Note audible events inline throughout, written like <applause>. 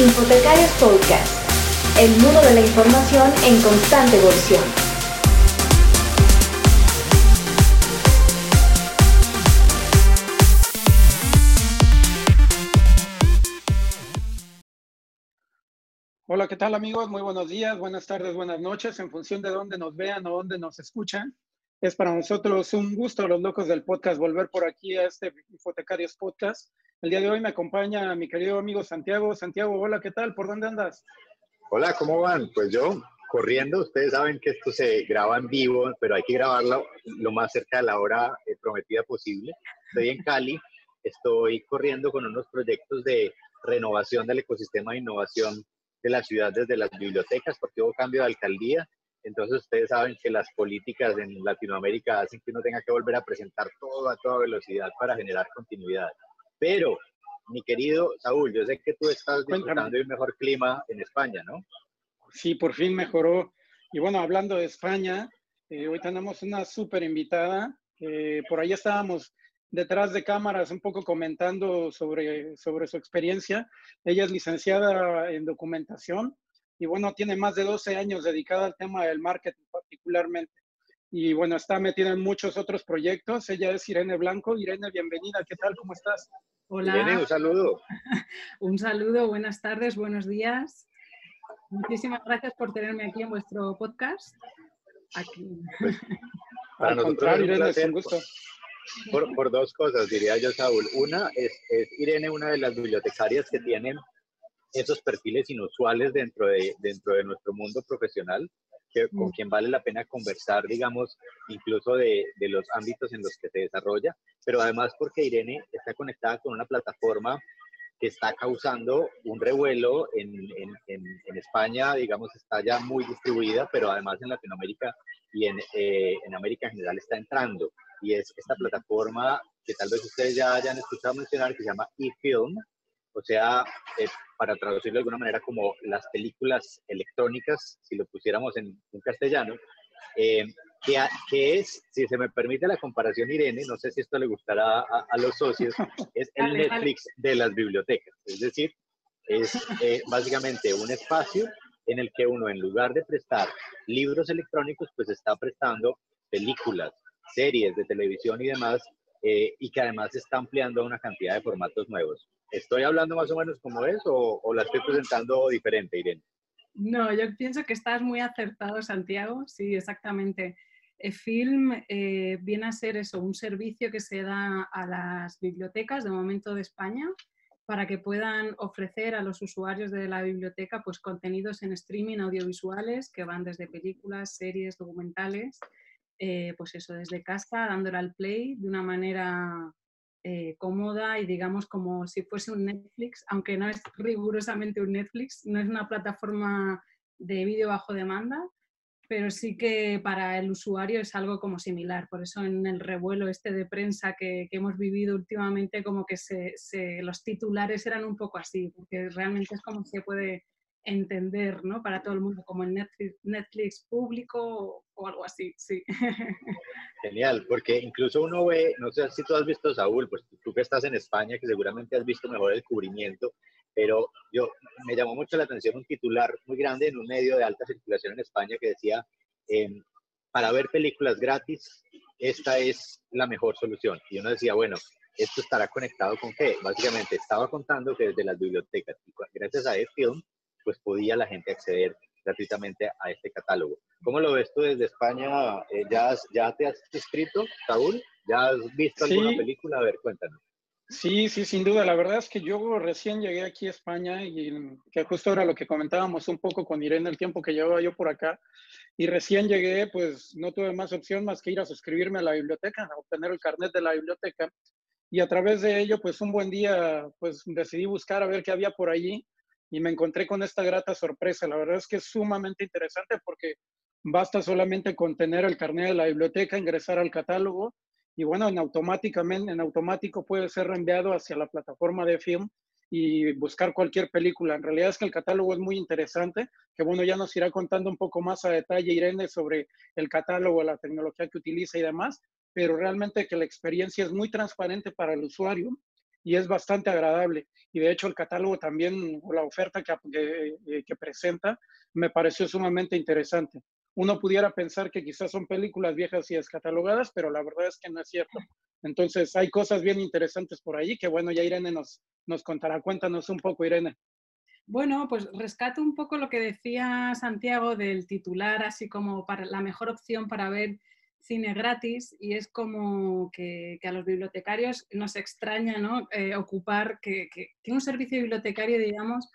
Infotecarios Podcast, el mundo de la información en constante evolución. Hola, ¿qué tal amigos? Muy buenos días, buenas tardes, buenas noches, en función de dónde nos vean o dónde nos escuchan. Es para nosotros un gusto, los locos del podcast, volver por aquí a este Infotecarios Podcast. El día de hoy me acompaña mi querido amigo Santiago. Santiago, hola, ¿qué tal? ¿Por dónde andas? Hola, ¿cómo van? Pues yo corriendo, ustedes saben que esto se graba en vivo, pero hay que grabarlo lo más cerca de la hora eh, prometida posible. Estoy en Cali, estoy corriendo con unos proyectos de renovación del ecosistema de innovación de la ciudad desde las bibliotecas, porque hubo cambio de alcaldía entonces ustedes saben que las políticas en Latinoamérica hacen que uno tenga que volver a presentar todo a toda velocidad para generar continuidad. Pero, mi querido Saúl, yo sé que tú estás disfrutando de un mejor clima en España, ¿no? Sí, por fin mejoró. Y bueno, hablando de España, eh, hoy tenemos una súper invitada. por ahí estábamos detrás de cámaras un poco comentando sobre, sobre su experiencia. Ella es licenciada en documentación y bueno, tiene más de 12 años dedicada al tema del marketing particularmente. Y bueno, está metida en muchos otros proyectos. Ella es Irene Blanco. Irene, bienvenida. ¿Qué tal? ¿Cómo estás? Hola. Irene, un saludo. <laughs> un saludo, buenas tardes, buenos días. Muchísimas gracias por tenerme aquí en vuestro podcast. Aquí. Pues, <laughs> para nosotros Irene, es un gusto. Por, por, dos cosas, diría yo, Saúl. Una es, es Irene, una de las bibliotecarias que tienen esos perfiles inusuales dentro de, dentro de nuestro mundo profesional, que, con mm. quien vale la pena conversar, digamos, incluso de, de, los ámbitos en los que se desarrolla, pero además porque Irene está conectada con una plataforma que está causando un revuelo en, en, en, España, digamos, está ya muy distribuida, pero además en Latinoamérica y en, eh, en América en general está entrando. Y es esta plataforma que tal vez ustedes ya hayan escuchado mencionar, que se llama eFilm, o sea, eh, para traducirlo de alguna manera como las películas electrónicas, si lo pusiéramos en, un castellano, eh, que, es, si se me permite la comparación, Irene, no sé si esto le gustará a, los socios, <laughs> es el Netflix de las bibliotecas. Es decir, es eh, básicamente un espacio en el que uno, en lugar de prestar libros electrónicos, pues está prestando películas, series de televisión y demás, eh, y que además está ampliando una cantidad de formatos nuevos. ¿Estoy hablando más o menos como es o, la estoy presentando diferente, Irene? No, yo pienso que estás muy acertado, Santiago. Sí, exactamente. El film eh, viene a ser eso, un servicio que se da a las bibliotecas de momento de España para que puedan ofrecer a los usuarios de la biblioteca pues, contenidos en streaming audiovisuales que van desde películas, series, documentales, eh, pues eso, desde casa, dándole al play de una manera eh, cómoda y digamos como si fuese un Netflix, aunque no es rigurosamente un Netflix, no es una plataforma de vídeo bajo demanda, pero sí que para el usuario es algo como similar. Por eso en el revuelo este de prensa que, hemos vivido últimamente, como que se, los titulares eran un poco así, porque realmente es como se puede entender, ¿no? Para todo el mundo, como el Netflix, Netflix público o, algo así, sí. <laughs> Genial, porque incluso uno ve, no sé si tú has visto, Saúl, pues tú que estás en España, que seguramente has visto mejor el cubrimiento, pero yo me llamó mucho la atención un titular muy grande en un medio de alta circulación en España que decía, em, para ver películas gratis, esta es la mejor solución. Y uno decía, bueno, esto estará conectado con qué? Básicamente estaba contando que desde las bibliotecas, gracias a E-Film, pues podía la gente acceder gratuitamente a este catálogo. ¿Cómo lo ves tú desde España? Eh, ¿ya, ¿Ya te has inscrito, Saúl? ¿Ya has visto alguna película? A ver, cuéntanos. Sí, sí, sin duda. La verdad es que yo recién llegué aquí a España y que justo era lo que comentábamos un poco con Irene el tiempo que llevaba yo por acá. Y recién llegué, pues no tuve más opción más que ir a suscribirme a la biblioteca, a obtener el carnet de la biblioteca. Y a través de ello, pues un buen día, pues decidí buscar a ver qué había por allí y me encontré con esta grata sorpresa. La verdad es que es sumamente interesante porque basta solamente con tener el carnet de la biblioteca, ingresar al catálogo y bueno, en, automáticamente, en automático puede ser reenviado hacia la plataforma de film y buscar cualquier película. En realidad es que el catálogo es muy interesante, que bueno, ya nos irá contando un poco más a detalle Irene sobre el catálogo, la tecnología que utiliza y demás, pero realmente que la experiencia es muy transparente para el usuario y es bastante agradable. Y de hecho el catálogo también, o la oferta que, que, presenta, me pareció sumamente interesante. Uno pudiera pensar que quizás son películas viejas y descatalogadas, pero la verdad es que no es cierto. Entonces hay cosas bien interesantes por ahí que bueno, ya Irene nos, nos contará. Cuéntanos un poco, Irene. Bueno, pues rescato un poco lo que decía Santiago del titular, así como para la mejor opción para ver cine gratis y es como que, a los bibliotecarios nos extraña ¿no? Eh, ocupar, que, un servicio bibliotecario, digamos,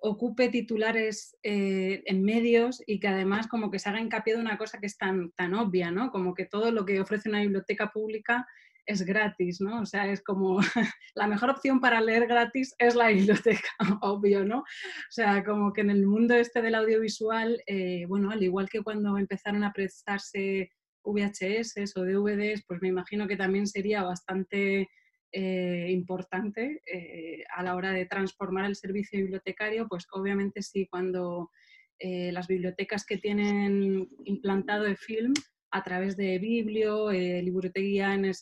ocupe titulares eh, en medios y que además como que se haga hincapié de una cosa que es tan, tan obvia, ¿no? Como que todo lo que ofrece una biblioteca pública es gratis, ¿no? O sea, es como <laughs> la mejor opción para leer gratis es la <laughs> biblioteca, obvio, ¿no? O sea, como que en el mundo este del audiovisual, eh, bueno, al igual que cuando empezaron a prestarse VHS o DVDs, pues me imagino que también sería bastante eh, importante eh, a la hora de transformar el servicio bibliotecario, pues obviamente sí, cuando eh, las bibliotecas que tienen implantado el film a través de Biblio, en,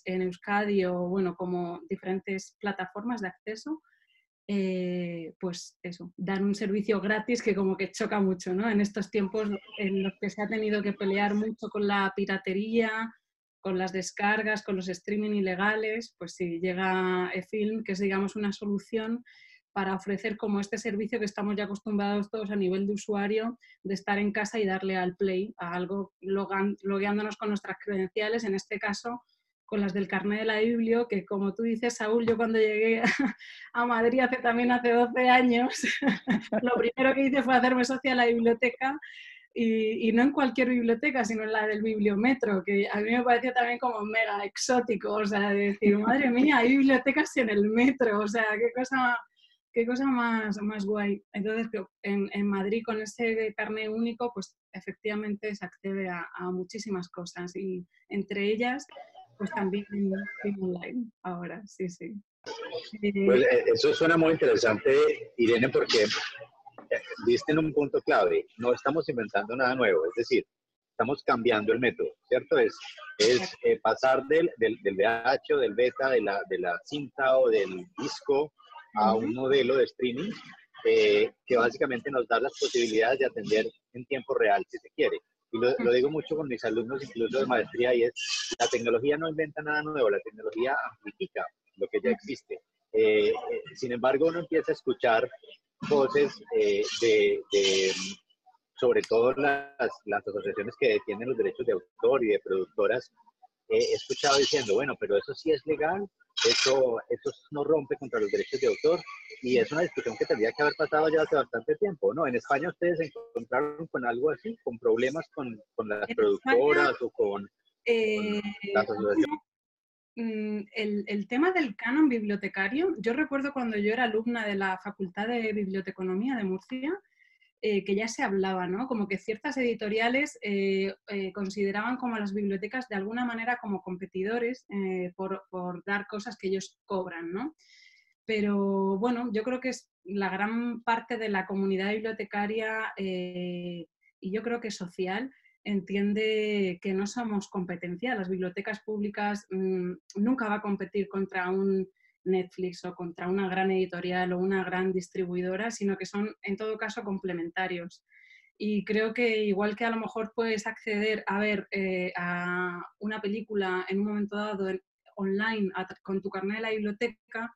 en, Euskadi o bueno, como diferentes plataformas de acceso, eh, pues eso, dan un servicio gratis que como que choca mucho, ¿no? En estos tiempos en los que se ha tenido que pelear mucho con la piratería, con las descargas, con los streaming ilegales, pues si llega eFilm, que es digamos una solución para ofrecer como este servicio que estamos ya acostumbrados todos a nivel de usuario, de estar en casa y darle al play a algo logueándonos con nuestras credenciales, en este caso con las del carnet de la Biblio, que como tú dices, Saúl, yo cuando llegué <laughs> a Madrid hace también hace 12 años, <laughs> lo primero que hice fue hacerme socia a la biblioteca y, no en cualquier biblioteca, sino en la del bibliometro, que a mí me pareció también como mega exótico, o sea, decir, <laughs> madre mía, hay bibliotecas en el metro, o sea, qué cosa, qué cosa más, más guay. Entonces, en, en Madrid con ese carnet único, pues efectivamente se accede a, a muchísimas cosas y entre ellas pues también online ahora, sí, sí. Pues eh, eso suena muy interesante, Irene, porque eh, diste en un punto clave. No estamos inventando nada nuevo, es decir, estamos cambiando el método, ¿cierto? Es, es eh, pasar del, del, del VH del beta, de la, de la cinta o del disco a un modelo de streaming que básicamente nos da las posibilidades de atender en tiempo real, si se quiere y lo, digo mucho con mis alumnos, incluso de maestría, y es, la tecnología no inventa nada nuevo, la tecnología amplifica lo que ya existe. Eh, eh, sin embargo, uno empieza a escuchar voces eh, de, sobre todo las, las asociaciones que defienden los derechos de autor y de productoras, he escuchado diciendo, bueno, pero eso sí es legal, eso, eso no rompe contra los derechos de autor y es una discusión que tendría que haber pasado ya hace bastante tiempo, ¿no? En España ustedes se encontraron con algo así, con problemas con, con las productoras o con, eh, las asociaciones. Mm, el, el, tema del canon bibliotecario, yo recuerdo cuando yo era alumna de la Facultad de Biblioteconomía de Murcia, eh, que ya se hablaba, ¿no? Como que ciertas editoriales eh, eh, consideraban como a las bibliotecas de alguna manera como competidores por, por, dar cosas que ellos cobran, ¿no? Pero bueno, yo creo que es la gran parte de la comunidad bibliotecaria y yo creo que social entiende que no somos competencia. Las bibliotecas públicas mmm, nunca va a competir contra un Netflix o contra una gran editorial o una gran distribuidora, sino que son en todo caso complementarios. Y creo que igual que a lo mejor puedes acceder a ver eh, a una película en un momento dado online con tu carnet de la biblioteca,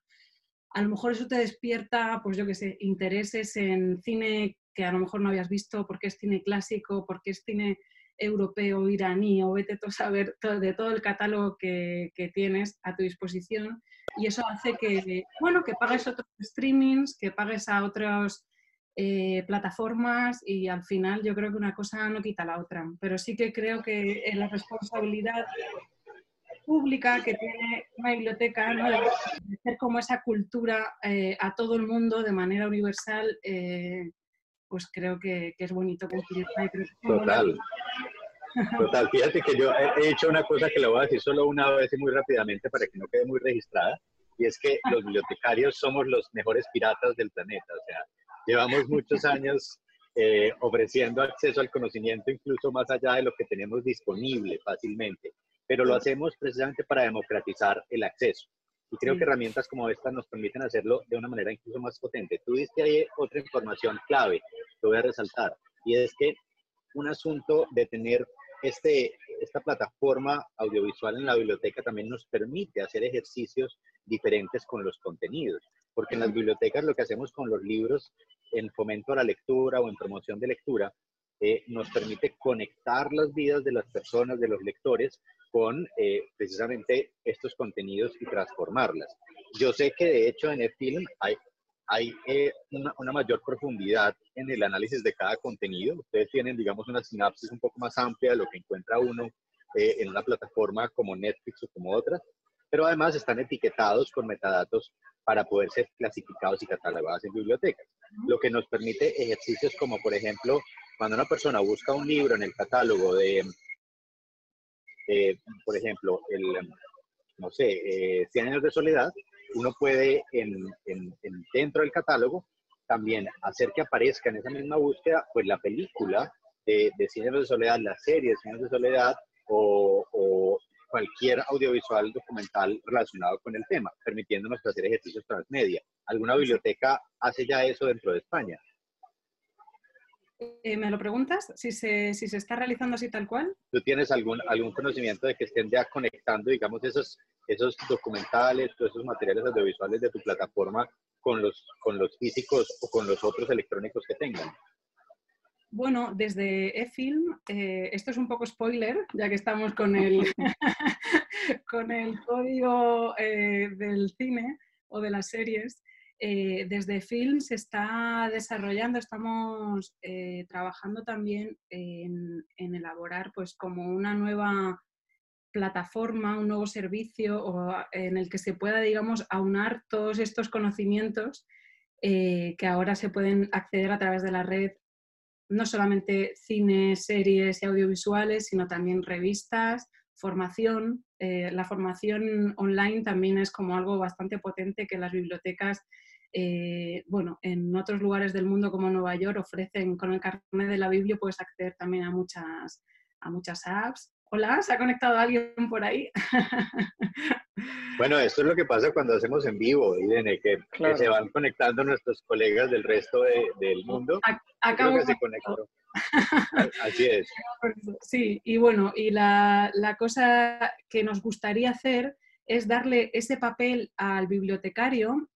a lo mejor eso te despierta, pues yo qué sé, intereses en cine que a lo mejor no habías visto, porque es cine clásico, porque es cine europeo, iraní, o vete a saber de todo el catálogo que, tienes a tu disposición y eso hace que, bueno, que pagues otros streamings, que pagues a otras eh, plataformas y al final yo creo que una cosa no quita la otra, pero sí que creo que la responsabilidad pública que tiene una biblioteca, ¿no? de hacer como esa cultura eh, a todo el mundo de manera universal, eh, pues creo que, es bonito cumplir. Total. Total, fíjate que yo he hecho una cosa que le voy a decir solo una vez y muy rápidamente para que no quede muy registrada, y es que los bibliotecarios somos los mejores piratas del planeta, o sea, llevamos muchos años eh, ofreciendo acceso al conocimiento incluso más allá de lo que tenemos disponible fácilmente, pero lo hacemos precisamente para democratizar el acceso. Y creo que herramientas como estas nos permiten hacerlo de una manera incluso más potente. Tú diste ahí otra información clave que voy a resaltar, y es que un asunto de tener este, esta plataforma audiovisual en la biblioteca también nos permite hacer ejercicios diferentes con los contenidos, porque en las bibliotecas lo que hacemos con los libros en fomento a la lectura o en promoción de lectura eh, nos permite conectar las vidas de las personas, de los lectores, con eh, precisamente estos contenidos y transformarlas. Yo sé que de hecho en el film hay, hay eh, una, una, mayor profundidad en el análisis de cada contenido. Ustedes tienen, digamos, una sinapsis un poco más amplia de lo que encuentra uno en una plataforma como Netflix o como otras, pero además están etiquetados con metadatos para poder ser clasificados y catalogados en bibliotecas, lo que nos permite ejercicios como, por ejemplo, cuando una persona busca un libro en el catálogo de, por ejemplo, el, no sé, eh, 100 años de soledad, uno puede en, en, dentro del catálogo también hacer que aparezca en esa misma búsqueda, pues la película de, de 100 años de soledad, la serie de 100 años de soledad o, o cualquier audiovisual documental relacionado con el tema, permitiéndonos hacer ejercicios transmedia. ¿Alguna biblioteca hace ya eso dentro de España? Eh, ¿Me lo preguntas? ¿Si se, si se está realizando así tal cual? ¿Tú tienes algún, algún conocimiento de que estén ya conectando, digamos, esos, esos documentales, todos esos materiales audiovisuales de tu plataforma con los, con los físicos o con los otros electrónicos que tengan? Bueno, desde eFilm, eh, esto es un poco spoiler, ya que estamos con el, <laughs> con el código eh, del cine o de las series. Eh, desde Film se está desarrollando, estamos eh, trabajando también en, elaborar pues como una nueva plataforma, un nuevo servicio en el que se pueda, digamos, aunar todos estos conocimientos eh, que ahora se pueden acceder a través de la red, no solamente cine, series y audiovisuales, sino también revistas, formación. la formación online también es como algo bastante potente que las bibliotecas eh, bueno, en otros lugares del mundo como Nueva York ofrecen con el carnet de la Biblia puedes acceder también a muchas, a muchas apps. Hola, ¿se ha conectado alguien por ahí? <laughs> Bueno, esto es lo que pasa cuando hacemos en vivo, Irene, que, que se van conectando nuestros colegas del resto del mundo. Acabo que se Así es. <laughs> Sí, y bueno, y la, la cosa que nos gustaría hacer es darle ese papel al bibliotecario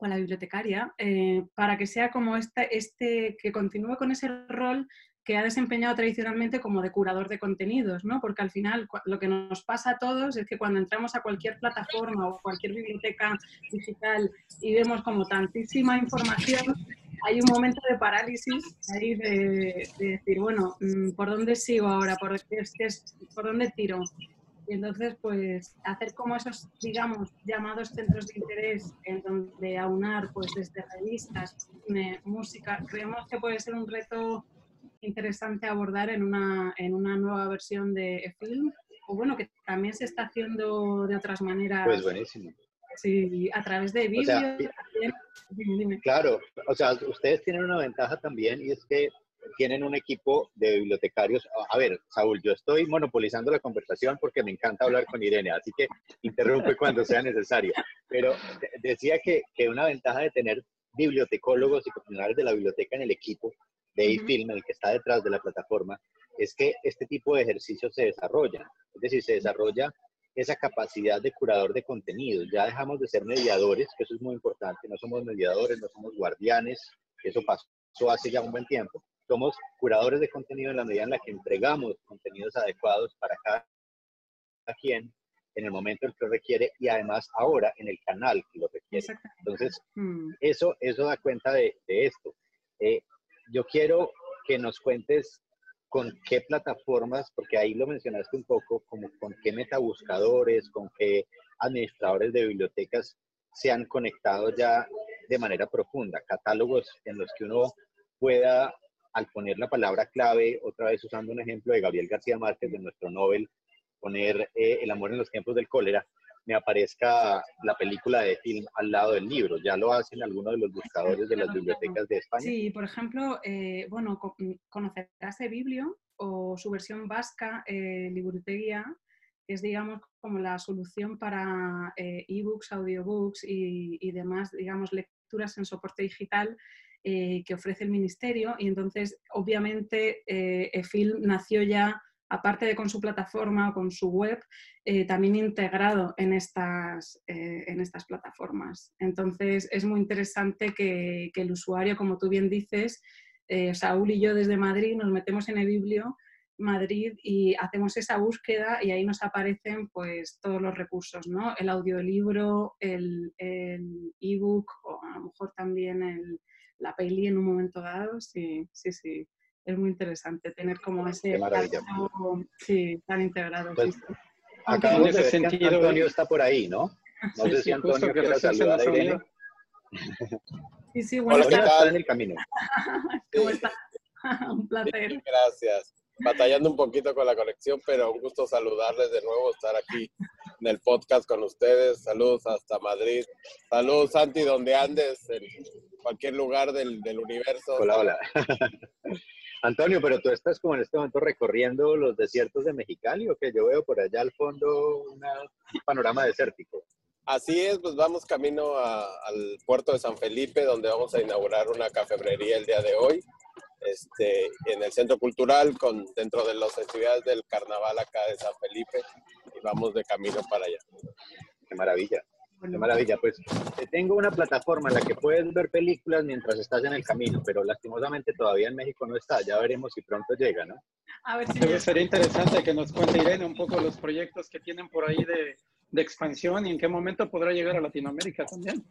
a la bibliotecaria eh, para que sea como este, este, que continúe con ese rol que ha desempeñado tradicionalmente como de curador de contenidos, ¿no? Porque al final lo que nos pasa a todos es que cuando entramos a cualquier plataforma o cualquier biblioteca digital y vemos como tantísima información, hay un momento de parálisis ahí de, decir, bueno, mm, ¿por dónde sigo ahora? ¿Por, ¿Por dónde tiro? Y entonces, pues, hacer como esos, digamos, llamados centros de interés en donde aunar, pues, desde revistas, música, creemos que puede ser un reto interesante abordar en una, en una nueva versión de film o bueno, que también se está haciendo de otras maneras. Pues buenísimo. Sí, a través de vídeos. Claro, o sea, ustedes tienen una ventaja también y es que tienen un equipo de bibliotecarios. A ver, Saúl, yo estoy monopolizando la conversación porque me encanta hablar con Irene, así que interrumpe <laughs> cuando sea necesario. Pero decía que, que una ventaja de tener bibliotecólogos y profesionales de la biblioteca en el equipo de eFilm, el que está detrás de la plataforma, es que este tipo de ejercicios se desarrollan. Es decir, se desarrolla esa capacidad de curador de contenidos. Ya dejamos de ser mediadores, que eso es muy importante. No somos mediadores, no somos guardianes. Eso pasó hace ya un buen tiempo somos curadores de contenido en la medida en la que entregamos contenidos adecuados para cada quien en el momento en que lo requiere y además ahora en el canal que lo requiere. Entonces, mm. eso, eso da cuenta de, esto. Eh, yo quiero que nos cuentes con qué plataformas, porque ahí lo mencionaste un poco, como con qué metabuscadores, con qué administradores de bibliotecas se han conectado ya de manera profunda, catálogos en los que uno pueda al poner la palabra clave, otra vez usando un ejemplo de Gabriel García Márquez, de nuestro Nobel, poner eh, El amor en los tiempos del cólera, me aparezca la película de film al lado del libro. ¿Ya lo hacen algunos de los buscadores de las bibliotecas de España? Sí, por ejemplo, eh, bueno, conocerás de Biblio o su versión vasca, eh, que es, digamos, como la solución para eh, ebooks, audiobooks y, y, demás, digamos, lecturas en soporte digital eh, que ofrece el Ministerio. Y entonces, obviamente, eh, EFIL nació ya, aparte de con su plataforma o con su web, también integrado en estas, en estas plataformas. Entonces, es muy interesante que, que, el usuario, como tú bien dices, Saúl y yo desde Madrid nos metemos en el biblio Madrid y hacemos esa búsqueda y ahí nos aparecen pues todos los recursos, ¿no? El audiolibro, el ebook o a lo mejor también el, la peli en un momento dado. Sí, sí, sí. Es muy interesante tener como ese sí, tan integrado. Pues, acabamos de ver que Antonio está por ahí, ¿no? No sé si Antonio quiere saludar a Irene. Sí, <laughs> sí, bueno. Hola, está en el camino. <laughs> ¿Cómo está? <laughs> un placer. Gracias batallando un poquito con la conexión, pero un gusto saludarles de nuevo, estar aquí en el podcast con ustedes. Saludos hasta Madrid. Saludos, Santi, donde andes, en cualquier lugar del, del universo. Hola, hola. <laughs> Antonio, pero tú estás como en este momento recorriendo los desiertos de Mexicali, o que yo veo por allá al fondo un panorama desértico. Así es, pues vamos camino al puerto de San Felipe, donde vamos a inaugurar una cafebrería el día de hoy este, en el Centro Cultural, con, dentro de las actividades del carnaval acá de San Felipe, y vamos de camino para allá. Qué maravilla. Qué maravilla, pues tengo una plataforma en la que puedes ver películas mientras estás en el camino, pero lastimosamente todavía en México no está. Ya veremos si pronto llega, ¿no? A ver si sería interesante que nos cuente Irene un poco los proyectos que tienen por ahí de, de expansión y en qué momento podrá llegar a Latinoamérica también.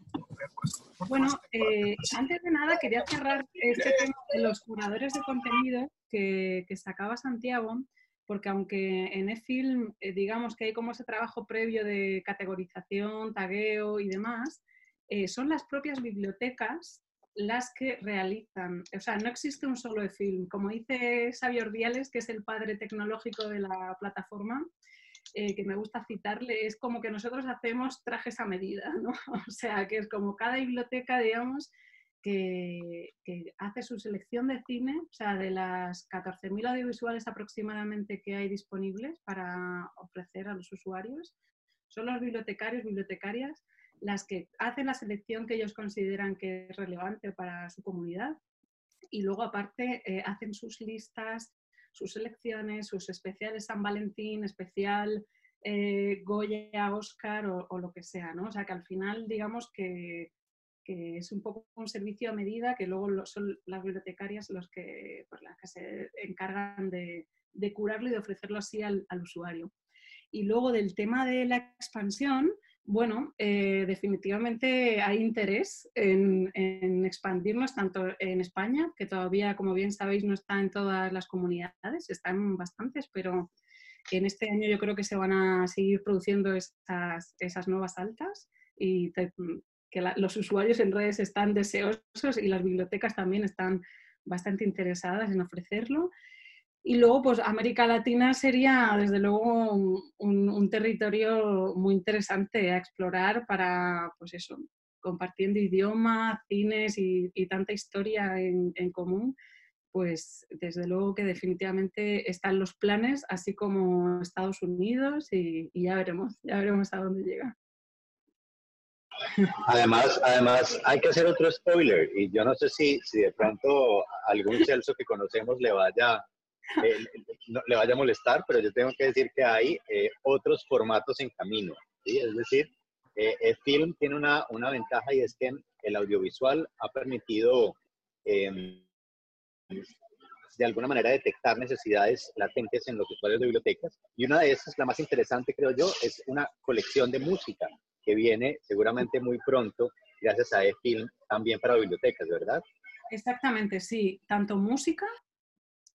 Bueno, eh, antes de nada quería cerrar este tema de los curadores de contenido que, que sacaba Santiago, porque aunque en eFilm eh, digamos que hay como ese trabajo previo de categorización, tagueo y demás, eh, son las propias bibliotecas las que realizan, o sea, no existe un solo eFilm. Como dice Xavier Ordiales, que es el padre tecnológico de la plataforma, eh, que me gusta citarle, es como que nosotros hacemos trajes a medida, ¿no? <laughs> O sea, que es como cada biblioteca, digamos, que, hace su selección de cine, o sea, de las 14.000 audiovisuales aproximadamente que hay disponibles para ofrecer a los usuarios, son los bibliotecarios, bibliotecarias, las que hacen la selección que ellos consideran que es relevante para su comunidad y luego aparte eh, hacen sus listas sus selecciones, sus especiales San Valentín, especial eh, Goya, Oscar o, lo que sea, ¿no? O sea, que al final, digamos que, es un poco un servicio a medida que luego son las bibliotecarias los que, pues, las que se encargan de, curarlo y de ofrecerlo así al, usuario. Y luego del tema de la expansión, bueno, eh, definitivamente hay interés en, expandirnos tanto en España, que todavía, como bien sabéis, no está en todas las comunidades, están bastantes, pero en este año yo creo que se van a seguir produciendo esas, esas nuevas altas y que los usuarios en redes están deseosos y las bibliotecas también están bastante interesadas en ofrecerlo. Y luego, pues América Latina sería, desde luego, un, territorio muy interesante a explorar para, pues eso, compartiendo idioma, cines y, tanta historia en, común, pues desde luego que definitivamente están los planes, así como Estados Unidos, y, ya veremos, ya veremos a dónde llega. Además, además, hay que hacer otro spoiler, y yo no sé si, si de pronto algún Celso que conocemos le vaya eh, le vaya a molestar, pero yo tengo que decir que hay eh, otros formatos en camino. ¿sí? Es decir, eh, el film tiene una, una, ventaja y es que el audiovisual ha permitido em, de alguna manera detectar necesidades latentes en los usuarios de bibliotecas. Y una de esas, la más interesante creo yo, es una colección de música que viene seguramente muy pronto gracias a e-film también para bibliotecas, ¿verdad? Exactamente, sí. Tanto música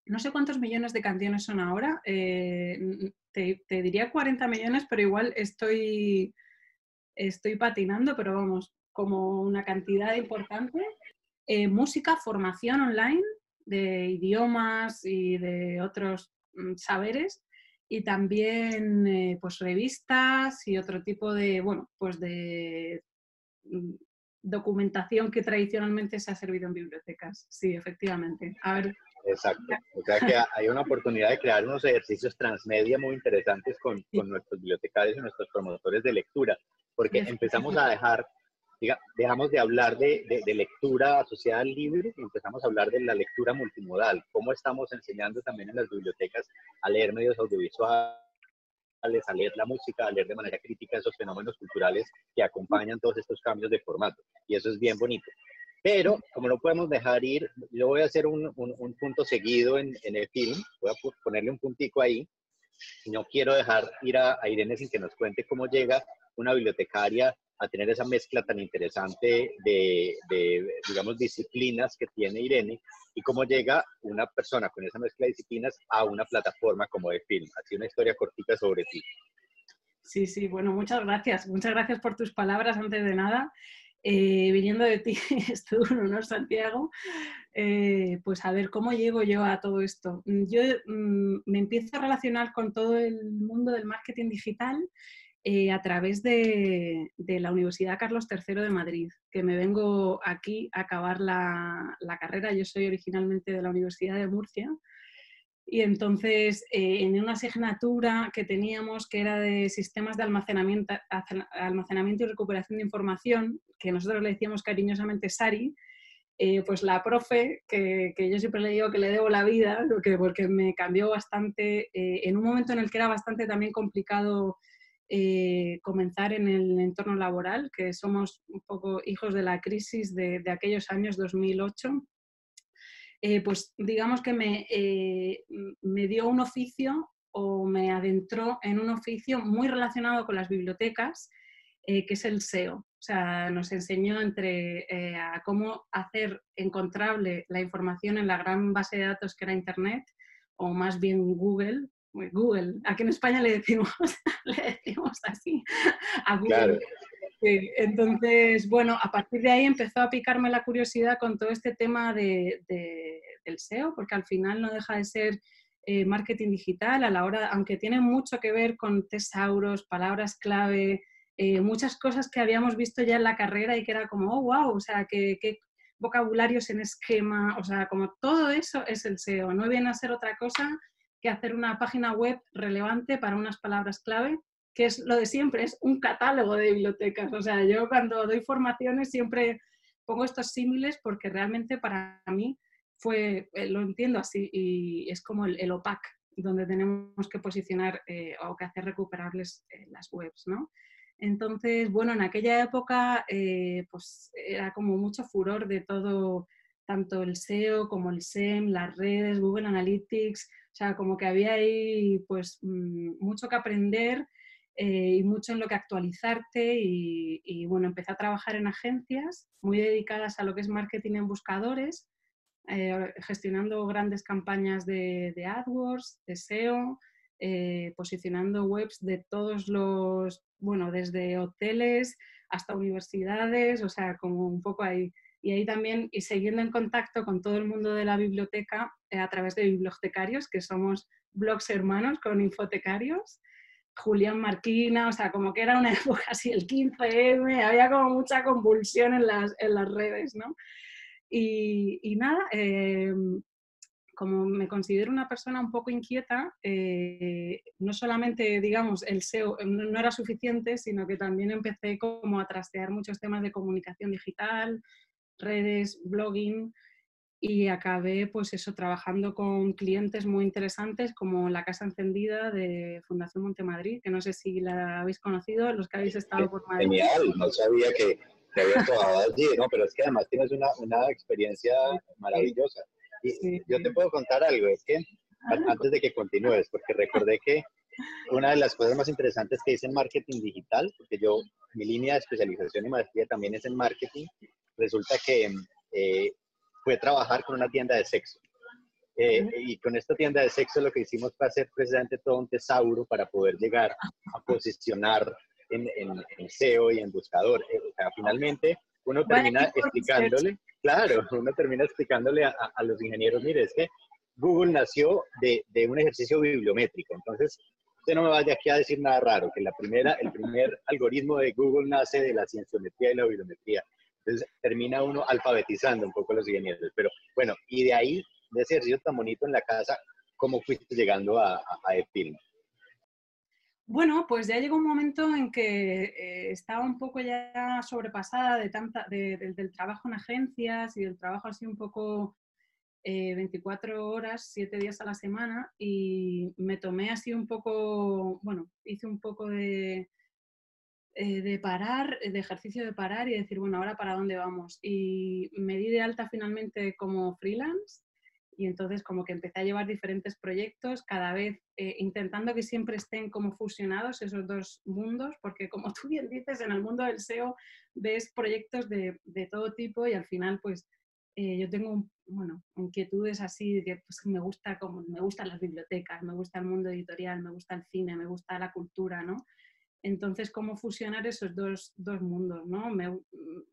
no sé cuántos millones de canciones son ahora, eh, te, diría 40 millones, pero igual estoy, estoy patinando, pero vamos, como una cantidad importante. Eh, música, formación online de idiomas y de otros mm, saberes y también eh, pues revistas y otro tipo de, bueno, pues de mm, documentación que tradicionalmente se ha servido en bibliotecas. Sí, efectivamente. A ver, Exacto. O sea que hay una oportunidad de crear unos ejercicios transmedia muy interesantes con, con nuestros bibliotecarios y nuestros promotores de lectura, porque empezamos a dejar, diga, dejamos de hablar de, de, lectura asociada al libro y empezamos a hablar de la lectura multimodal, cómo estamos enseñando también en las bibliotecas a leer medios audiovisuales a leer la música, a leer de manera crítica esos fenómenos culturales que acompañan todos estos cambios de formato. Y eso es bien bonito. Pero como no podemos dejar ir, yo voy a hacer un, un, punto seguido en, en, el film, voy a ponerle un puntico ahí. No quiero dejar ir a, a Irene sin que nos cuente cómo llega una bibliotecaria a tener esa mezcla tan interesante de, digamos, disciplinas que tiene Irene y cómo llega una persona con esa mezcla de disciplinas a una plataforma como de film. Así una historia cortita sobre ti. Sí, sí, bueno, muchas gracias. Muchas gracias por tus palabras antes de nada. Eh, viniendo de ti, <laughs> es todo un honor, Santiago. Eh, pues a ver, ¿cómo llego yo a todo esto? Mm, yo mm, me empiezo a relacionar con todo el mundo del marketing digital eh, a través de, la Universidad Carlos III de Madrid, que me vengo aquí a acabar la, la carrera. Yo soy originalmente de la Universidad de Murcia y entonces, eh, en una asignatura que teníamos que era de sistemas de almacenamiento, almacenamiento y recuperación de información, que nosotros le decíamos cariñosamente SARI, eh, pues la profe, que, yo siempre le digo que le debo la vida, porque, porque me cambió bastante, eh, en un momento en el que era bastante también complicado comenzar en el entorno laboral, que somos un poco hijos de la crisis de, aquellos años 2008 eh, pues digamos que me, eh, me dio un oficio o me adentró en un oficio muy relacionado con las bibliotecas, eh, que es el SEO. O sea, nos enseñó entre a cómo hacer encontrable la información en la gran base de datos que era Internet, o más bien Google. Google, aquí en España le decimos, <laughs> le decimos así a Google. entonces, bueno, a partir de ahí empezó a picarme la curiosidad con todo este tema de, del SEO, porque al final no deja de ser eh, marketing digital, a la hora, aunque tiene mucho que ver con tesauros, palabras clave, eh, muchas cosas que habíamos visto ya en la carrera y que era como, oh, wow, o sea, qué vocabularios en esquema, o sea, como todo eso es el SEO, no viene a ser otra cosa que hacer una página web relevante para unas palabras clave que es lo de siempre, es un catálogo de bibliotecas. O sea, yo cuando doy formaciones siempre pongo estos símiles porque realmente para mí fue, eh, lo entiendo así, y es como el, OPAC, donde tenemos que posicionar eh, o que hacer recuperables eh, las webs, ¿no? Entonces, bueno, en aquella época pues era como mucho furor de todo, tanto el SEO como el SEM, las redes, Google Analytics, o sea, como que había ahí pues mm, mucho que aprender eh, y mucho en lo que actualizarte y, bueno, empecé a trabajar en agencias muy dedicadas a lo que es marketing en buscadores, eh, gestionando grandes campañas de, AdWords, de SEO, eh, posicionando webs de todos los, bueno, desde hoteles hasta universidades, o sea, como un poco ahí. Y ahí también, y siguiendo en contacto con todo el mundo de la biblioteca a través de bibliotecarios, que somos blogs hermanos con infotecarios, Julián Marquina, o sea, como que era una <laughs> época así, el 15M, había como mucha convulsión en las, en las redes, ¿no? Y, y nada, eh, como me considero una persona un poco inquieta, eh, no solamente, digamos, el SEO no, era suficiente, sino que también empecé como a trastear muchos temas de comunicación digital, redes, blogging, y acabé pues eso trabajando con clientes muy interesantes como la Casa Encendida de Fundación Montemadrid, que no sé si la habéis conocido, los que habéis estado por Madrid. Genial, no sabía que, que habías trabajado allí, ¿no? pero es que además tienes una, una experiencia maravillosa. Y yo te puedo contar algo, es que antes de que continúes, porque recordé que una de las cosas más interesantes que hice en marketing digital, porque yo, mi línea de especialización y maestría también es en marketing, resulta que eh, fue trabajar con una tienda de sexo. Eh, y con esta tienda de sexo lo que hicimos fue hacer precisamente todo un tesauro para poder llegar a posicionar en, en, SEO y en buscador. Eh, o sea, finalmente uno termina explicándole, claro, uno termina explicándole a, a, los ingenieros, mire, es que Google nació de, de, un ejercicio bibliométrico, entonces usted no me vaya aquí a decir nada raro, que la primera, el primer algoritmo de Google nace de la cienciometría y la bibliometría. Entonces termina uno alfabetizando un poco los ingenieros. Pero bueno, y de ahí de ese ejercicio tan bonito en la casa, ¿cómo fuiste llegando a, a, Bueno, pues ya llegó un momento en que eh, estaba un poco ya sobrepasada de tanta, del trabajo en agencias y del trabajo así un poco 24 eh, horas, 7 días a la semana y me tomé así un poco, bueno, hice un poco de, eh, de parar, de ejercicio de parar y decir, bueno, ahora para dónde vamos. Y me di de alta finalmente como freelance y entonces como que empecé a llevar diferentes proyectos, cada vez eh, intentando que siempre estén como fusionados esos dos mundos, porque como <laughs> tú bien dices, en el mundo del SEO ves proyectos de, de todo tipo y al final pues eh, yo tengo, bueno, inquietudes así que pues, me, gusta como, me gustan las bibliotecas, me gusta el mundo editorial, me gusta el cine, me gusta la cultura, ¿no? Entonces, ¿cómo fusionar esos dos, dos mundos, ¿no? Me,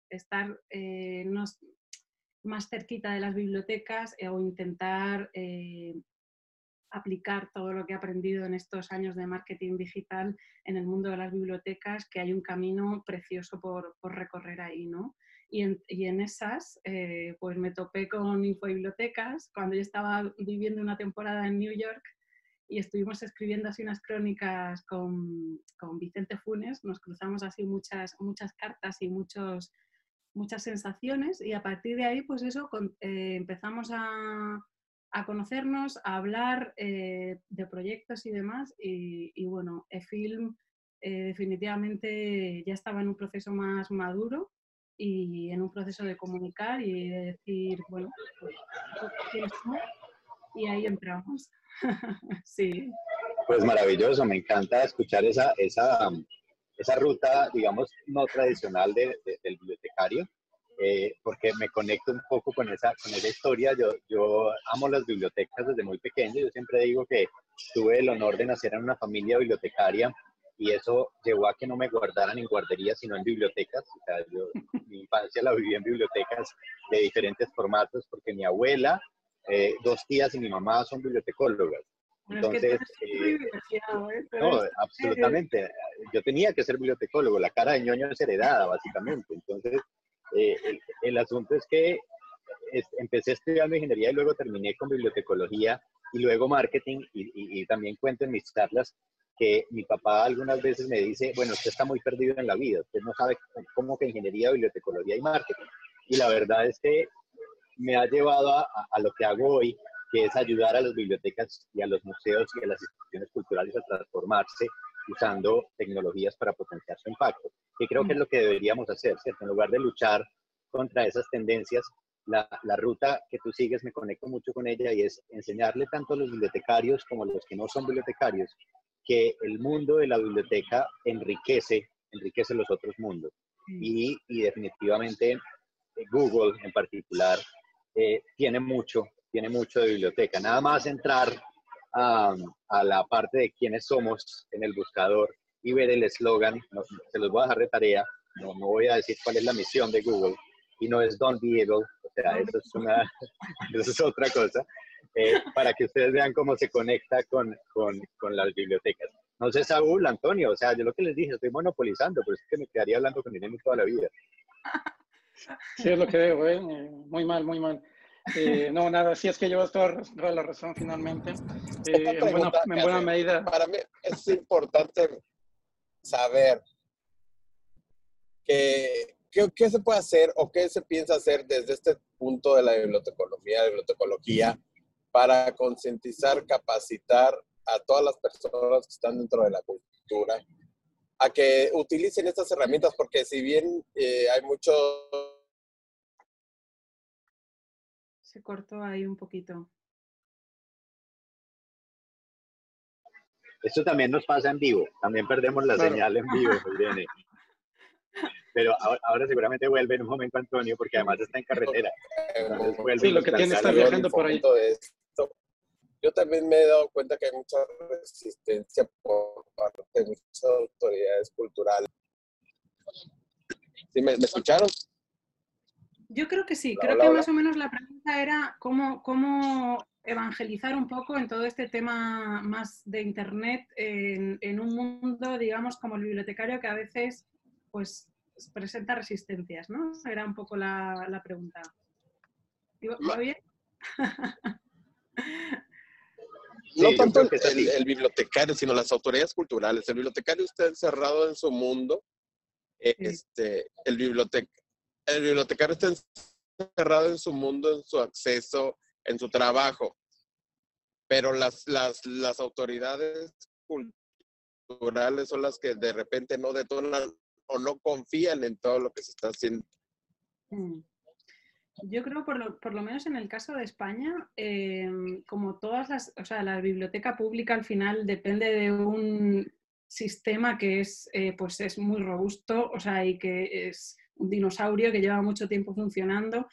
estar eh, más cerquita de las bibliotecas eh, o intentar aplicar todo lo que he aprendido en estos años de marketing digital en el mundo de las bibliotecas, que hay un camino precioso por, por recorrer ahí, ¿no? Y en, esas, eh, pues me topé con infobibliotecas cuando yo estaba viviendo una temporada en New York y estuvimos escribiendo así unas crónicas con, con Vicente Funes, nos cruzamos así muchas, muchas cartas y muchos, muchas sensaciones y a partir de ahí, pues eso, eh, empezamos a, a, conocernos, a hablar eh, de proyectos y demás y, y bueno, EFILM definitivamente ya estaba en un proceso más maduro y en un proceso de comunicar y de decir, bueno, pues, y ahí entramos. <laughs> sí. Pues maravilloso, me encanta escuchar esa, esa, esa ruta, digamos, no tradicional de, del bibliotecario, eh, porque me conecto un poco con esa, con esa historia. Yo, yo amo las bibliotecas desde muy pequeño, yo siempre digo que tuve el honor de nacer en una familia bibliotecaria y eso llevó a que no me guardaran en guarderías, sino en bibliotecas. O sea, yo mi infancia la viví en bibliotecas de diferentes formatos, porque mi abuela, eh, dos tías y mi mamá son bibliotecólogas. Entonces, eh, ¿eh? no, absolutamente. Yo tenía que ser bibliotecólogo, la cara de ñoño es heredada, básicamente. Entonces, el, el, asunto es que empecé estudiando ingeniería y luego terminé con bibliotecología y luego marketing y, y, y también cuento en mis charlas que mi papá algunas veces me dice, bueno, usted está muy perdido en la vida, usted no sabe cómo que ingeniería, bibliotecología y marketing. Y la verdad es que me ha llevado a, a, lo que hago hoy, que es ayudar a las bibliotecas y a los museos y a las instituciones culturales a transformarse usando tecnologías para potenciar su impacto, que creo que es lo que deberíamos hacer, ¿cierto? En lugar de luchar contra esas tendencias, la, la, ruta que tú sigues me conecto mucho con ella y es enseñarle tanto a los bibliotecarios como a los que no son bibliotecarios que el mundo de la biblioteca enriquece, enriquece los otros mundos. Y, y definitivamente Google en particular eh, tiene mucho, tiene mucho de biblioteca. Nada más entrar a, a la parte de quiénes somos en el buscador y ver el eslogan, se los voy a dejar de tarea, no, no, voy a decir cuál es la misión de Google, y no es Don't Be Able, o sea, eso es, una, <laughs> eso es otra cosa, eh, para que ustedes vean cómo se conecta con, con, con, las bibliotecas. No sé, Saúl, Antonio, o sea, yo lo que les dije, estoy monopolizando, pero es que me quedaría hablando con Irene toda la vida. Sí, es lo que veo, ¿eh? Muy mal, muy mal. Eh, no, nada, sí es que llevas toda, toda la razón finalmente. Eh, en, buena, en buena medida. Para mí es importante saber que, qué, qué se puede hacer o qué se piensa hacer desde este punto de la bibliotecología, la bibliotecología, para concientizar, capacitar a todas las personas que están dentro de la cultura a que utilicen estas herramientas, porque si bien eh, hay mucho... Se cortó ahí un poquito. Esto también nos pasa en vivo, también perdemos la señal en vivo, <laughs> Irene. Pero ahora, seguramente vuelve en un momento Antonio, porque además está en carretera. sí, lo que tiene está viajando por ahí. Yo también me he dado cuenta que hay mucha resistencia por parte de muchas autoridades culturales. ¿Sí me, escucharon? Yo creo que sí. creo que más o menos la pregunta era cómo, cómo evangelizar un poco en todo este tema más de Internet en, en, un mundo, digamos, como el bibliotecario que a veces pues presenta resistencias, ¿no? Era un poco la, la pregunta. ¿Va bien? <laughs> no tanto el, bibliotecario, sino las autoridades culturales. El bibliotecario está encerrado en su mundo. Este, el, el bibliotecario está encerrado en su mundo, en su acceso, en su trabajo. Pero las, las, las autoridades culturales son las que de repente no detonan o no confían en todo lo que se está haciendo. Mm. Yo creo, por lo, por lo, menos en el caso de España, em, como todas las, o sea, la biblioteca pública al final depende de un sistema que es, eh, pues es muy robusto, o sea, y que es un dinosaurio que lleva mucho tiempo funcionando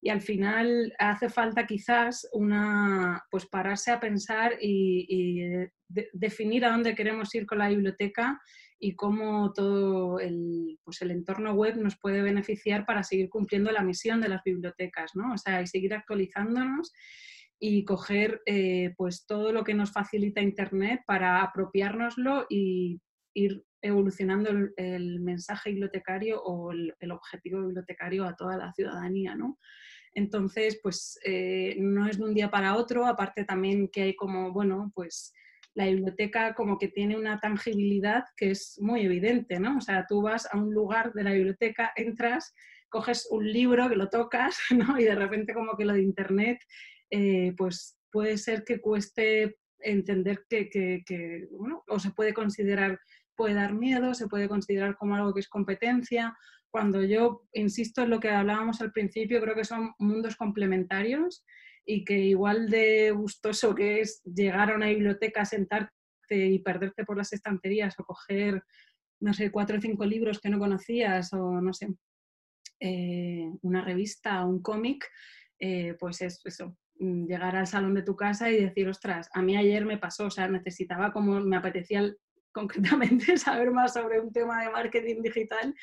y al final hace falta quizás una, pues pararse a pensar y, definir a dónde queremos ir con la biblioteca y cómo todo el, pues el entorno web nos puede beneficiar para seguir cumpliendo la misión de las bibliotecas, ¿no? O sea, y seguir actualizándonos y coger eh, pues todo lo que nos facilita Internet para apropiárnoslo y ir evolucionando el, mensaje bibliotecario o el, objetivo bibliotecario a toda la ciudadanía, ¿no? Entonces, pues eh, no es de un día para otro, aparte también que hay como, bueno, pues la biblioteca como que tiene una tangibilidad que es muy evidente, ¿no? O sea, tú vas a un lugar de la biblioteca, entras, coges un libro que lo tocas, <laughs> ¿no? Y de repente como que lo de Internet, eh, pues puede ser que cueste entender que, que, bueno, o se puede considerar, puede dar miedo, se puede considerar como algo que es competencia. Cuando yo insisto en lo que hablábamos al principio, creo que son mundos complementarios y que igual de gustoso que es llegar a una biblioteca, sentarte y perderte por las estanterías o coger, no sé, cuatro o cinco libros que no conocías o no sé, eh, una revista o un cómic, eh, pues es eso, mm, llegar al salón de tu casa y decir, ostras, a mí ayer me pasó, o sea, necesitaba como, me apetecía <laughs> concretamente saber más sobre un tema de marketing digital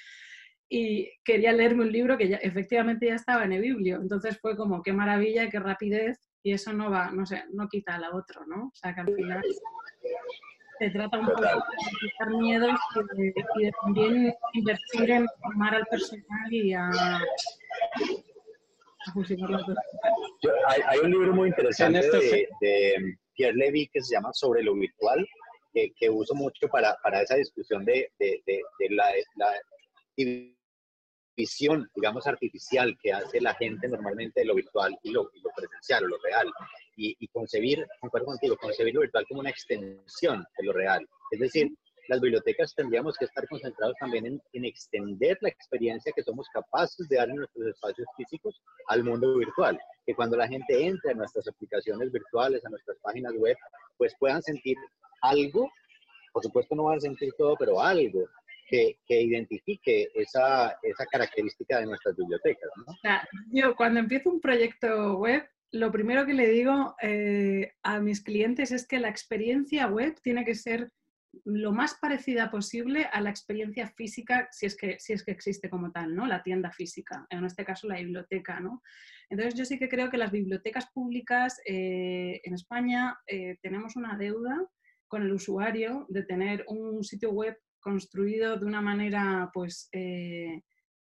y quería leerme un libro que ya, efectivamente ya estaba en el biblio. Entonces fue como, qué maravilla, qué rapidez, y eso no va, no sé, no quita al otro, ¿no? O sea, que al final se trata un poco de quitar miedos y de, también invertir en formar al personal y a, a hay, hay, un libro muy interesante de, de, Pierre Levy que se llama Sobre lo virtual, que, que uso mucho para, para esa discusión de, de, de la, la visión, digamos, artificial que hace la gente normalmente de lo virtual y lo, presencial o lo real. Y, concebir, concuerdo contigo, concebir lo virtual como una extensión de lo real. Es decir, las bibliotecas tendríamos que estar concentrados también en, en, extender la experiencia que somos capaces de dar en nuestros espacios físicos al mundo virtual. Que cuando la gente entre a nuestras aplicaciones virtuales, a nuestras páginas web, pues puedan sentir algo, por supuesto no van a sentir todo, pero algo que, identifique esa, esa, característica de nuestras bibliotecas. ¿no? yo cuando empiezo un proyecto web, lo primero que le digo eh, a mis clientes es que la experiencia web tiene que ser lo más parecida posible a la experiencia física, si es que, si es que existe como tal, ¿no? La tienda física, en este caso la biblioteca, ¿no? Entonces yo sí que creo que las bibliotecas públicas eh, en España eh, tenemos una deuda con el usuario de tener un sitio web construido de una manera, pues, eh,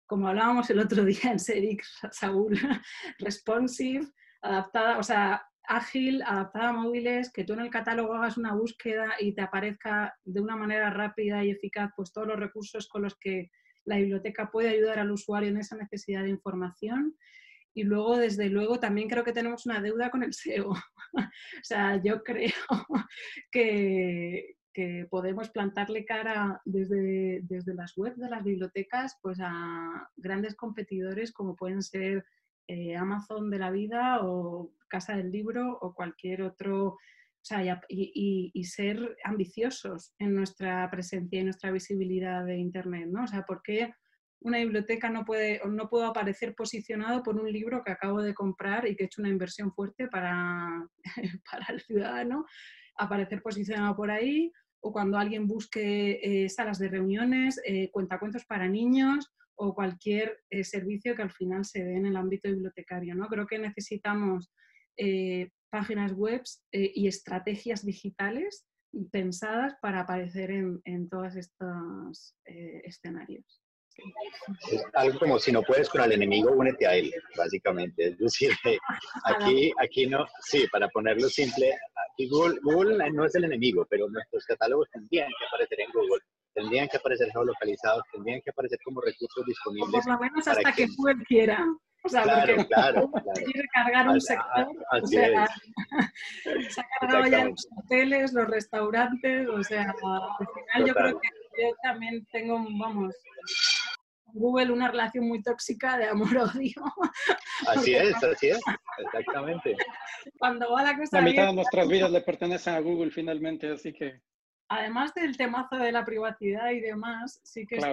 como hablábamos el otro <laughs> día en Serix, Saúl, <laughs> responsive, adaptada, o sea, ágil, adaptada a móviles, que tú en el catálogo hagas una búsqueda y te aparezca de una manera rápida y eficaz pues todos los recursos con los que la biblioteca puede ayudar al usuario en esa necesidad de información. Y luego, desde luego, también creo que tenemos una deuda con el <laughs> SEO. o sea, yo creo que, que podemos plantarle cara desde, desde las webs de las bibliotecas pues a grandes competidores como pueden ser eh, Amazon de la vida o Casa del Libro o cualquier otro, o sea, y, y, ser ambiciosos en nuestra presencia y nuestra visibilidad de Internet, ¿no? O sea, ¿por qué una biblioteca no puede no puedo aparecer posicionado por un libro que acabo de comprar y que he hecho una inversión fuerte para, <laughs> para el ciudadano? Aparecer posicionado por ahí o cuando alguien busque eh, salas de reuniones, eh, cuentacuentos para niños o cualquier eh, servicio que al final se dé en el ámbito bibliotecario. ¿no? Creo que necesitamos páginas web y estrategias digitales pensadas para aparecer en, en todos estos escenarios. Algo como si no puedes con el enemigo, únete a él, básicamente. Es decir, aquí, aquí no, sí, para ponerlo simple, aquí Google, Google no es el enemigo, pero nuestros catálogos tendrían que aparecer en Google, tendrían que aparecer geolocalizados, tendrían que aparecer como recursos disponibles. por lo menos hasta que, Google quiera. O sea, claro, porque claro, quiere cargar un sector. o sea, <laughs> se ha cargado ya los hoteles, los restaurantes, o sea, al final yo creo que yo también tengo, vamos, Google una relación muy tóxica de amor-odio. <laughs> Así es, así es, exactamente. Cuando va la cosa La mitad de nuestras vidas le pertenecen a Google finalmente, así que... Además del temazo de la privacidad y demás, sí que es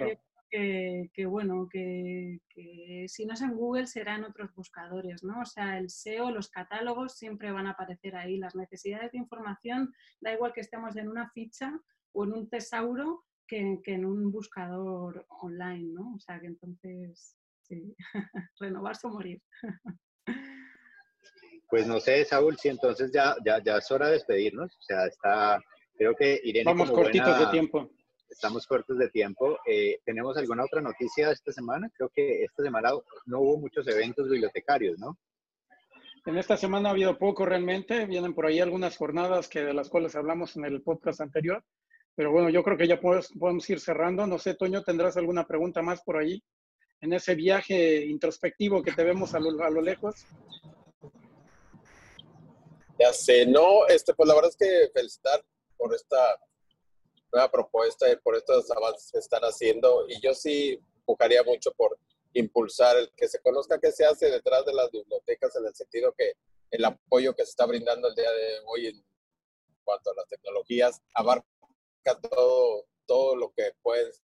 que, bueno, que, que, si no es en Google será en otros buscadores, ¿no? O sea, el SEO, los catálogos siempre van a aparecer ahí. Las necesidades de información, da igual que estemos en una ficha o en un tesauro, que, en un buscador online, ¿no? O sea, que entonces, sí, <laughs> renovarse o morir. Pues no sé, Saúl, si entonces ya, ya, ya es hora de despedirnos. O sea, está, creo que Irene. Vamos cortitos de tiempo. Estamos cortos de tiempo. Eh, ¿Tenemos alguna otra noticia esta semana? Creo que esta semana no hubo muchos eventos bibliotecarios, ¿no? En esta semana ha habido poco realmente. Vienen por ahí algunas jornadas que de las cuales hablamos en el podcast anterior. Pero bueno, yo creo que ya podemos, ir cerrando. No sé, Toño, ¿tendrás alguna pregunta más por ahí? En ese viaje introspectivo que te vemos a lo, a lo lejos. Ya sé, no, este, pues la verdad es que felicitar por esta nueva propuesta y por estos avances que están haciendo. Y yo sí buscaría mucho por impulsar el que se conozca qué se hace detrás de las bibliotecas en el sentido que el apoyo que se está brindando el día de hoy en cuanto a las tecnologías abarca todo, todo lo que puedes.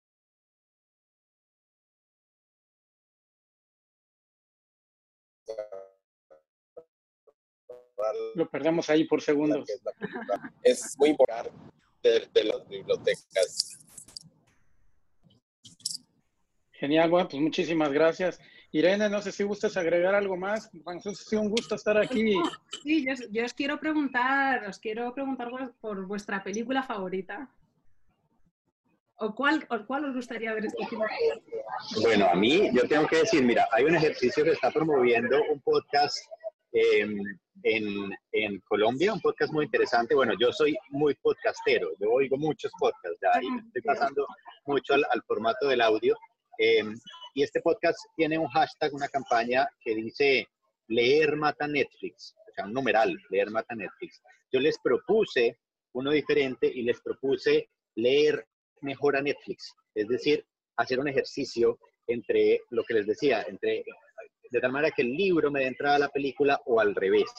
Lo perdemos ahí por segundos. Es muy importante de, las bibliotecas. Genial, bueno, pues muchísimas gracias. Irene, no sé si gustas agregar algo más. Bueno, es un gusto estar aquí. Sí, yo, os quiero preguntar, os quiero preguntar por vuestra película favorita. ¿O cuál, cuál os gustaría ver este Bueno, a mí, yo tengo que decir, mira, hay un ejercicio que está promoviendo un podcast em, en, en, Colombia, un podcast muy interesante. Bueno, yo soy muy podcastero, yo oigo muchos podcasts, ya, y estoy pasando mucho al, al formato del audio. Em, y este podcast tiene un hashtag, una campaña que dice leer mata Netflix, o sea, un numeral, leer mata Netflix. Yo les propuse uno diferente y les propuse leer mejora Netflix. Es decir, hacer un ejercicio entre lo que les decía, entre de tal manera que el libro me dé entrada a la película o al revés.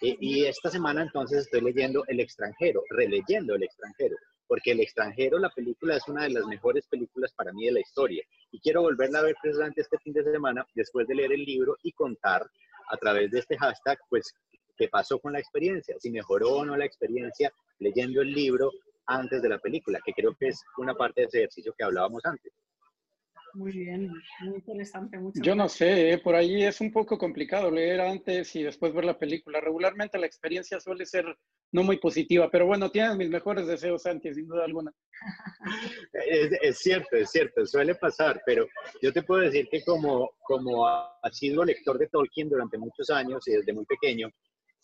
Y, esta semana entonces estoy leyendo El extranjero, releyendo El extranjero, porque El extranjero, la película, es una de las mejores películas para mí de la historia. Y quiero volverla a ver precisamente este fin de semana, después de leer el libro y contar a través de este hashtag, pues, qué pasó con la experiencia, si mejoró o no la experiencia leyendo el libro antes de la película, que creo que es una parte de ese ejercicio que hablábamos antes. Muy bien, muy interesante. Yo no sé, ¿eh? por ahí es un poco complicado leer antes y después ver la película. Regularmente la experiencia suele ser no muy positiva, pero bueno, tienes mis mejores deseos, Santi, sin duda alguna. <laughs> Es, es, cierto, es cierto, suele pasar, pero yo te puedo decir que como, como ha sido lector de Tolkien durante muchos años y desde muy pequeño,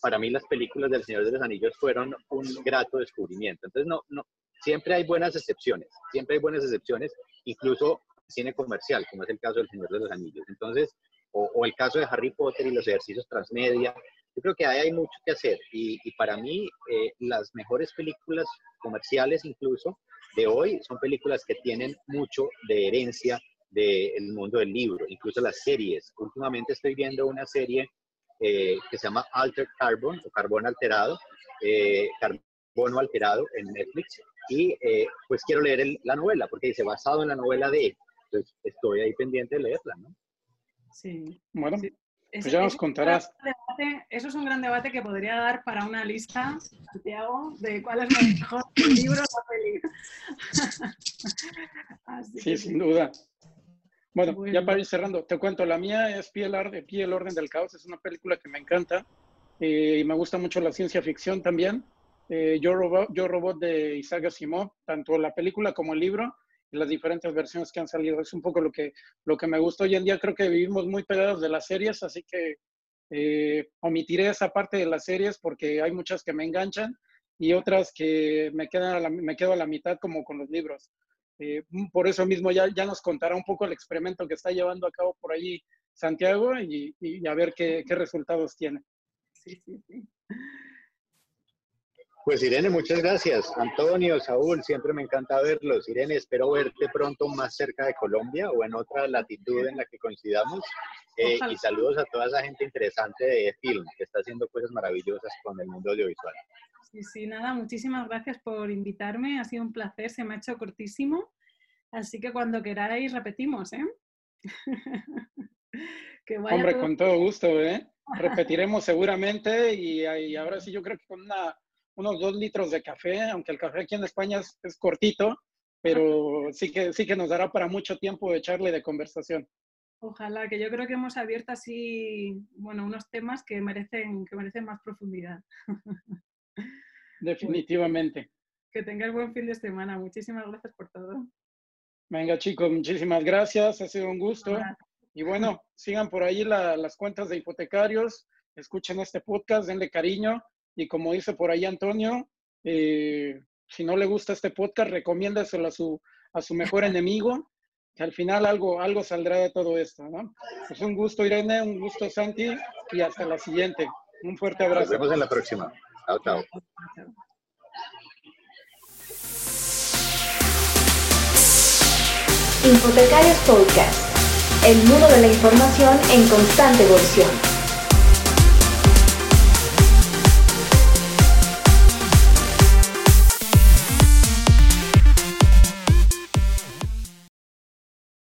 para mí las películas del Señor de los Anillos fueron un grato descubrimiento. Entonces, no, no, siempre hay buenas excepciones, siempre hay buenas excepciones, incluso cine comercial, como es el caso del Señor de los Anillos. Entonces, o, el caso de Harry Potter y los ejercicios transmedia, yo creo que ahí hay mucho que hacer. Y, para mí, eh, las mejores películas comerciales incluso de hoy son películas que tienen mucho de herencia del mundo del libro, incluso las series. Últimamente estoy viendo una serie eh, que se llama Altered Carbon o Carbón Alterado, eh, Carbono Alterado en Netflix. Y eh, pues quiero leer la novela porque dice basado en la novela de. Entonces estoy ahí pendiente de leerla, ¿no? Sí. Bueno, pues ya nos contarás. eso es un gran debate que podría dar para una lista, Santiago, de cuál es el mejor libro o película. <laughs> sí, sin duda. Bueno, ya para ir cerrando, te cuento, la mía es Pie el, Pie el Orden del Caos, es una película que me encanta eh, y me gusta mucho la ciencia ficción también. Eh, Yo, Robot, Yo Robot de Isaac Asimov, tanto la película como el libro, las diferentes versiones que han salido. Es un poco lo que, lo que me gusta hoy en día. Creo que vivimos muy pegados de las series, así que eh, omitiré esa parte de las series porque hay muchas que me enganchan y otras que me, quedan me quedo a la mitad como con los libros. Eh, por eso mismo ya, ya nos contará un poco el experimento que está llevando a cabo por allí Santiago y, y a ver qué, qué resultados tiene. Sí, sí, sí. Pues Irene, muchas gracias. Antonio, Saúl, siempre me encanta verlos. Irene, espero verte pronto más cerca de Colombia o en otra latitud en la que coincidamos. Eh, y saludos a toda esa gente interesante de film que está haciendo cosas maravillosas con el mundo audiovisual. Sí, sí, nada, muchísimas gracias por invitarme. Ha sido un placer, se me ha hecho cortísimo. Así que cuando queráis repetimos, ¿eh? <laughs> Hombre, con todo gusto, ¿eh? Repetiremos seguramente y, y ahora sí yo creo que con una unos dos litros de café, aunque el café aquí en España es, cortito, pero sí que, sí que nos dará para mucho tiempo de charla y de conversación. Ojalá, que yo creo que hemos abierto así, bueno, unos temas que merecen, que merecen más profundidad. <laughs> Definitivamente. Que tengáis buen fin de semana. Muchísimas gracias por todo. Venga, chicos, muchísimas gracias. Ha sido un gusto. Y bueno, sigan por ahí las cuentas de hipotecarios, escuchen este podcast, denle cariño y como dice por ahí Antonio, eh, si no le gusta este podcast, recomiéndaselo a su, a su mejor <laughs> enemigo, que al final algo, algo saldrá de todo esto. ¿no? Es un gusto, Irene, un gusto, Santi, y hasta la siguiente. Un fuerte abrazo. Nos vemos en la próxima. Chao, chao. Hipotecarios Podcast, el mundo de la información en constante evolución.